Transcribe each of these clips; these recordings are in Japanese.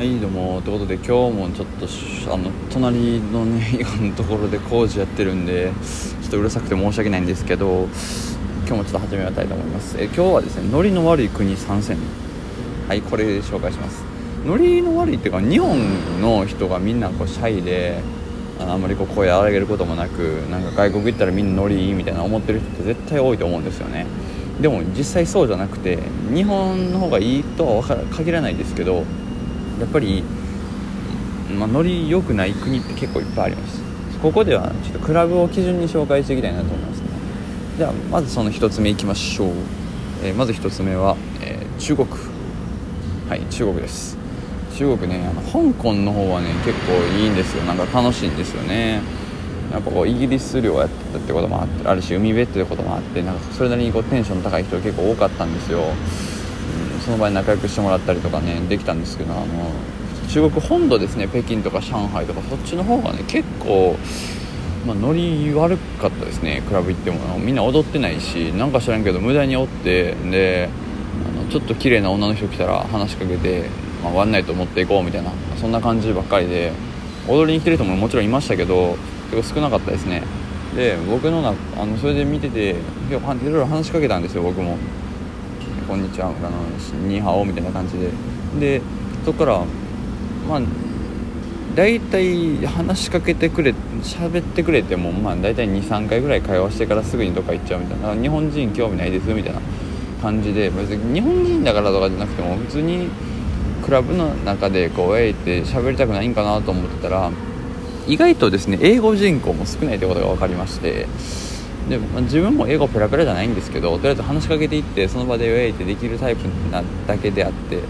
はいどうもということで今日もちょっとあの隣のね のところで工事やってるんでちょっとうるさくて申し訳ないんですけど今日もちょっと始めたいと思います。え今日はですねノリの悪い国参戦。はいこれで紹介します。ノリの悪いっていうか日本の人がみんなこうシャイでああんまりこう声荒げることもなくなんか外国行ったらみんなノリいいみたいな思ってる人って絶対多いと思うんですよね。でも実際そうじゃなくて日本の方がいいとは限らないですけどやっぱり、まあ、ノリ良くない国って結構いっぱいあります。ここではちょっとクラブを基準に紹介していきたいなと思いますね。ではまずその1つ目いきましょう、えー、まず1つ目は、えー、中国。はい中国です。中国ねあの香港の方はね結構いいんですよ。なんか楽しいんですよね。やっぱこうイギリス領やったってこともあってあるし海辺ってこともあってなんかそれなりにこうテンションの高い人が結構多かったんですよ。その場に仲良くしてもらったりとかねできたんですけどあの中国本土ですね北京とか上海とかそっちの方がね結構、まあ、ノリ悪かったですねクラブ行っても。みんな踊ってないしなんか知らんけど無駄におってであのちょっと綺麗な女の人来たら話しかけて、まあ、ワンナイト持っていこうみたいなそんな感じばっかりで踊りに来てる人ももちろんいましたけど結構少なかったですね。で僕のなあのそれで見てていろいろ話しかけたんですよ僕も。こんにちは」あのニーハオみたいな感じで。でそこからまあ大体話しかけてくれ喋ってくれてもまあ大体23回ぐらい会話してからすぐにどっか行っちゃうみたいな。日本人興味ないですみたいな感じで別に日本人だからとかじゃなくても普通にクラブの中でこうえいって喋りたくないんかなと思ってたら意外とですね英語人口も少ないということが分かりまして。で、ま、自分も英語ペラペラじゃないんですけどとりあえず話しかけていってその場でウェイってできるタイプなだけであって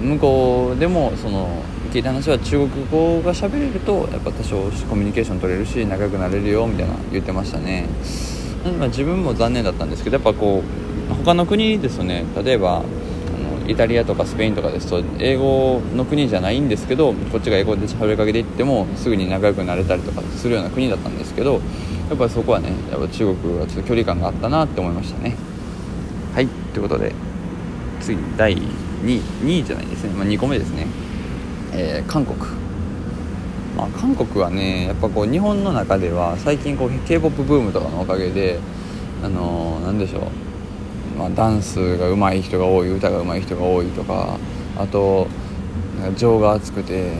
向こうでもその聞いた話は中国語が喋れるとやっぱ多少コミュニケーション取れるし仲良くなれるよみたいな言ってましたね、まあ、自分も残念だったんですけどやっぱこう他の国ですよね。例えばイタリアとかスペインとかですと英語の国じゃないんですけどこっちが英語で喋りかけていってもすぐに仲良くなれたりとかするような国だったんですけどやっぱりそこはねやっぱ中国はちょっと距離感があったなって思いましたね。はいということで次第2位2位じゃないですね、まあ、2個目ですね、えー、韓国。まあ、韓国はねやっぱこう日本の中では最近こう k p o p ブームとかのおかげであのー、でしょう、まあ、ダンスが上手い人が多い歌が上手い人が多いとかあと情が熱くて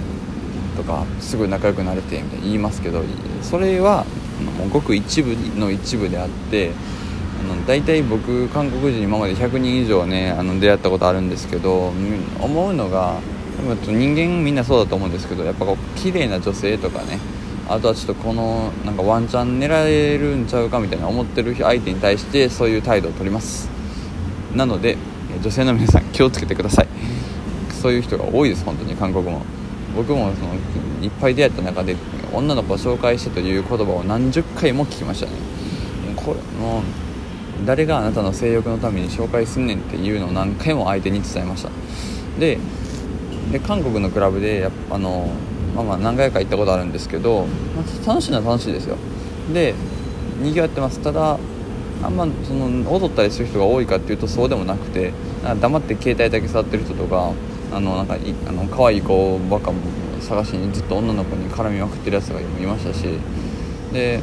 とかすぐ仲良くなれてみたいに言いますけどそれはもうごく一部の一部であってあの大体僕韓国人今まで100人以上ねあの出会ったことあるんですけど思うのが人間みんなそうだと思うんですけどやっぱこう綺麗な女性とかねあとはちょっとこのなんかワンチャン狙えるんちゃうかみたいな思ってる相手に対してそういう態度を取ります。なので女性の皆さん気をつけてください。そういう人が多いです本当に。韓国も。僕もそのいっぱい出会った中で女の子を紹介してという言葉を何十回も聞きましたね。これもう誰があなたの性欲のために紹介すんねんっていうのを何回も相手に伝えました。で韓国のクラブでやっぱあの、まあ、まあ何回か行ったことあるんですけど、まあ、楽しいのは楽しいですよ。でにぎわってます。ただあんまその踊ったりする人が多いかっていうとそうでもなくてな黙って携帯だけ触ってる人とかあのなんかいあの可愛い子ばっか探しにずっと女の子に絡みまくってるやつがいましたしで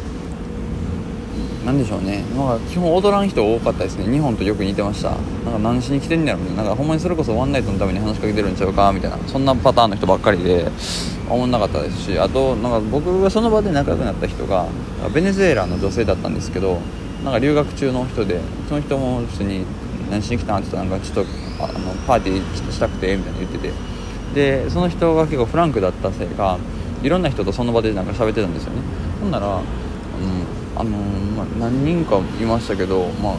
何でしょうね。なんか基本踊らん人多かったですね。日本とよく似てました。なんか何しに来てんねやろな。んかほんまにそれこそワンナイトのために話しかけてるんちゃうかみたいな。そんなパターンの人ばっかりで思んなかったですしあとなんか僕がその場で仲良くなった人がベネズエラの女性だったんですけどなんか留学中の人でその人も普通に何しに来たんって言ったらなんかちょっとあのパーティーしたくてみたいな言ってて。でその人が結構フランクだったせいかいろんな人とその場でなんか喋ってたんですよね。ほんなら、うん、あのまあ、何人かいましたけど、まあ、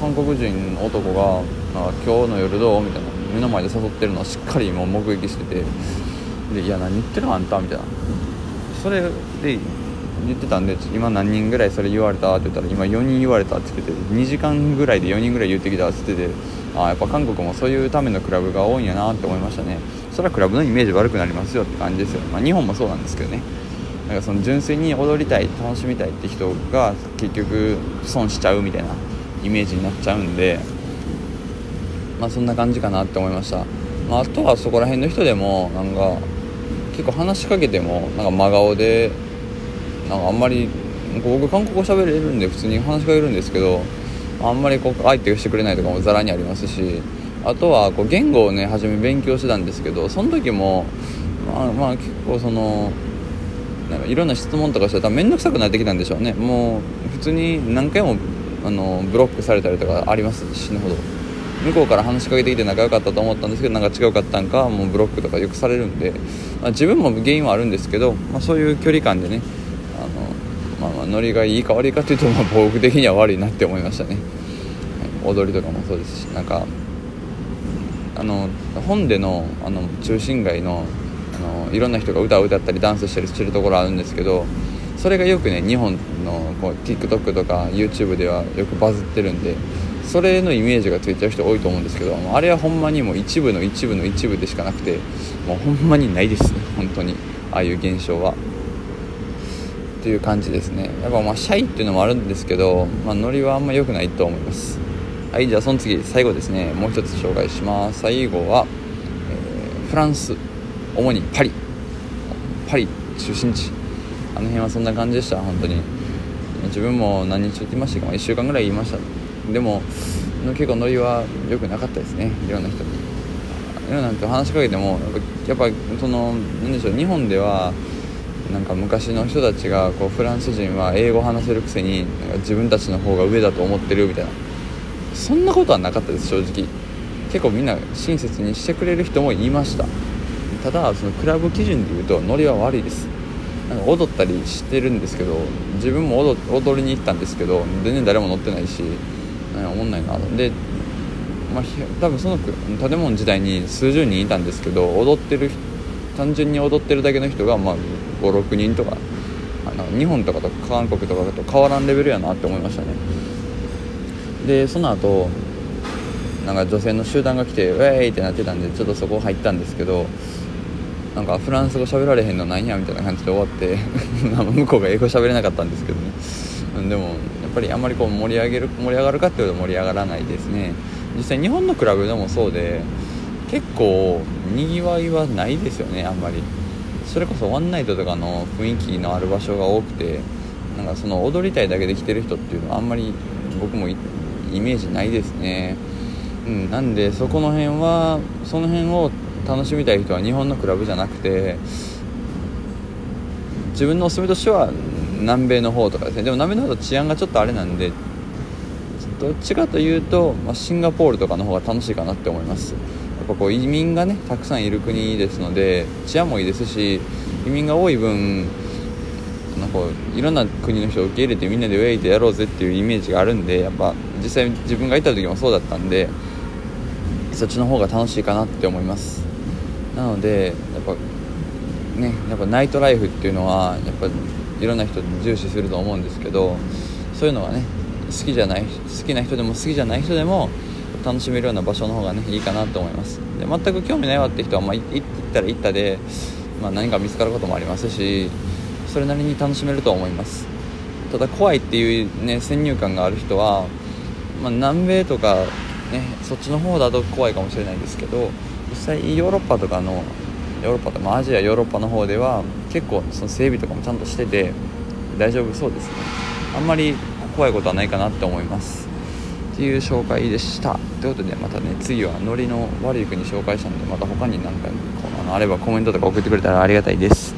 韓国人の男が「あ今日の夜どう?」みたいな目の前で誘ってるのをしっかりもう目撃してて。で「いや何言ってるあんた」みたいな。それで言ってたんで今何人ぐらいそれ言われたって言ったら今4人言われたって言ってて2時間ぐらいで4人ぐらい言ってきたって言っててあやっぱ韓国もそういうためのクラブが多いんやなって思いましたね。それはクラブのイメージ悪くなりますよって感じですよ、まあ、日本もそうなんですけどね。なんかその純粋に踊りたい楽しみたいって人が結局損しちゃうみたいなイメージになっちゃうんでまあそんな感じかなって思いました。まあ、あとはそこら辺の人でもなんか結構話しかけてもなんか真顔でなんかあんまり僕韓国語喋れるんで普通に話しかけるんですけどあんまりこう相手してくれないとかもざらにありますしあとはこう言語をね初め勉強してたんですけどその時もまあ、まあ、結構そのなんかいろんな質問とかしたら面倒くさくなってきたんでしょうね。もう普通に何回もあのブロックされたりとかあります死ぬほど。向こうから話しかけてきて仲良かったと思ったんですけどなんか違うかったんかもうブロックとかよくされるんで、まあ、自分も原因はあるんですけど、まあ、そういう距離感でね、まあ、まあノリがいいか悪いかというと、まあ、僕的には悪いなって思いましたね、踊りとかもそうですしなんかあの本でのあの中心街のあのいろんな人が歌を歌ったりダンスしたりしてるところあるんですけどそれがよくね日本のこう TikTok とか YouTube ではよくバズってるんでそれのイメージがついちゃう人多いと思うんですけどあれはほんまにもう一部の一部の一部でしかなくてもうほんまにないです本当に。ああいう現象は。っていう感じですね。やっぱまあシャイっていうのもあるんですけど、まあ、ノリはあんま良くないと思います。はいじゃあその次最後ですね。もう一つ紹介します。最後は、えー、フランス主にパリ。パリ中心地。あの辺はそんな感じでした。本当に。自分も何日行ってましたか？1週間ぐらい言いました。でも結構ノリは良くなかったですね。いろんな人に。いろんな人話しかけてもやっぱその何でしょう日本ではなんか昔の人たちがこうフランス人は英語話せるくせになんか自分たちの方が上だと思ってるみたいな。そんなことはなかったです正直。結構みんな親切にしてくれる人もいました。ただそのクラブ基準でいうとノリは悪いです。なんか踊ったりしてるんですけど自分も踊りに行ったんですけど全然誰も乗ってないし思んないなで、まあ、多分その建物自体に数十人いたんですけど踊ってる人単純に踊ってるだけの人が、まあ、56人とかあの日本とかと韓国とかと変わらんレベルやなって思いましたね。でその後なんか女性の集団が来てウェーイってなってたんでちょっとそこ入ったんですけどなんかフランス語喋られへんのなんやみたいな感じで終わって 向こうが英語喋れなかったんですけどね。でもやっぱりあんまりこう盛り上げる盛り上がるかっていうと盛り上がらないですね。実際日本のクラブでもそうで結構にぎわいはないですよねあんまり。それこそワンナイトとかの雰囲気のある場所が多くてなんかその踊りたいだけで来てる人っていうのはあんまり僕もイメージないですね。うんなんでそこの辺はその辺を楽しみたい人は日本のクラブじゃなくて自分のおすすめとしては南米の方とかですね。でも南米の方と治安がちょっとあれなんでどっちかというと、まあ、シンガポールとかの方が楽しいかなって思います。っぱこう移民がねたくさんいる国ですので治安もいいですし移民が多い分なんかいろんな国の人を受け入れてみんなでウェイでやろうぜっていうイメージがあるんでやっぱ実際自分がいた時もそうだったんでそっちの方が楽しいかなって思います。なのでやっぱねやっぱナイトライフっていうのはやっぱいろんな人重視すると思うんですけどそういうのがね好きじゃない好きな人でも好きじゃない人でも楽しめるような場所の方がねいいかなと思います。で全く興味ないわって人は、まあ、行ったら行ったで、まあ、何か見つかることもありますしそれなりに楽しめると思います。ただ怖いっていうね先入観がある人は、まあ、南米とかねそっちの方だと怖いかもしれないですけど実際ヨーロッパとかのヨーロッパとかアジアヨーロッパの方では結構その整備とかもちゃんとしてて大丈夫そうですね。あんまり怖いことはないかなって思います。っていう紹介でした。ということでまたね次はノリの悪い国紹介したのでまた他に何かあのあればコメントとか送ってくれたらありがたいです。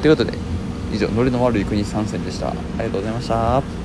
ということで以上ノリの悪い国参戦でした。ありがとうございました。